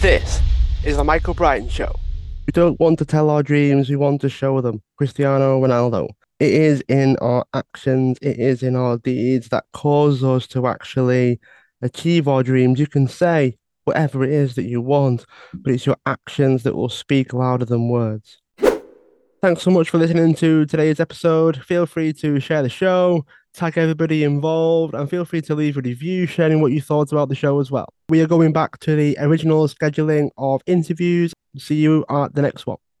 This is the Michael Brian Show. We don't want to tell our dreams, we want to show them. Cristiano Ronaldo. It is in our actions, it is in our deeds that cause us to actually achieve our dreams. You can say whatever it is that you want, but it's your actions that will speak louder than words. Thanks so much for listening to today's episode. Feel free to share the show, tag everybody involved, and feel free to leave a review sharing what you thought about the show as well. We are going back to the original scheduling of interviews. See you at the next one.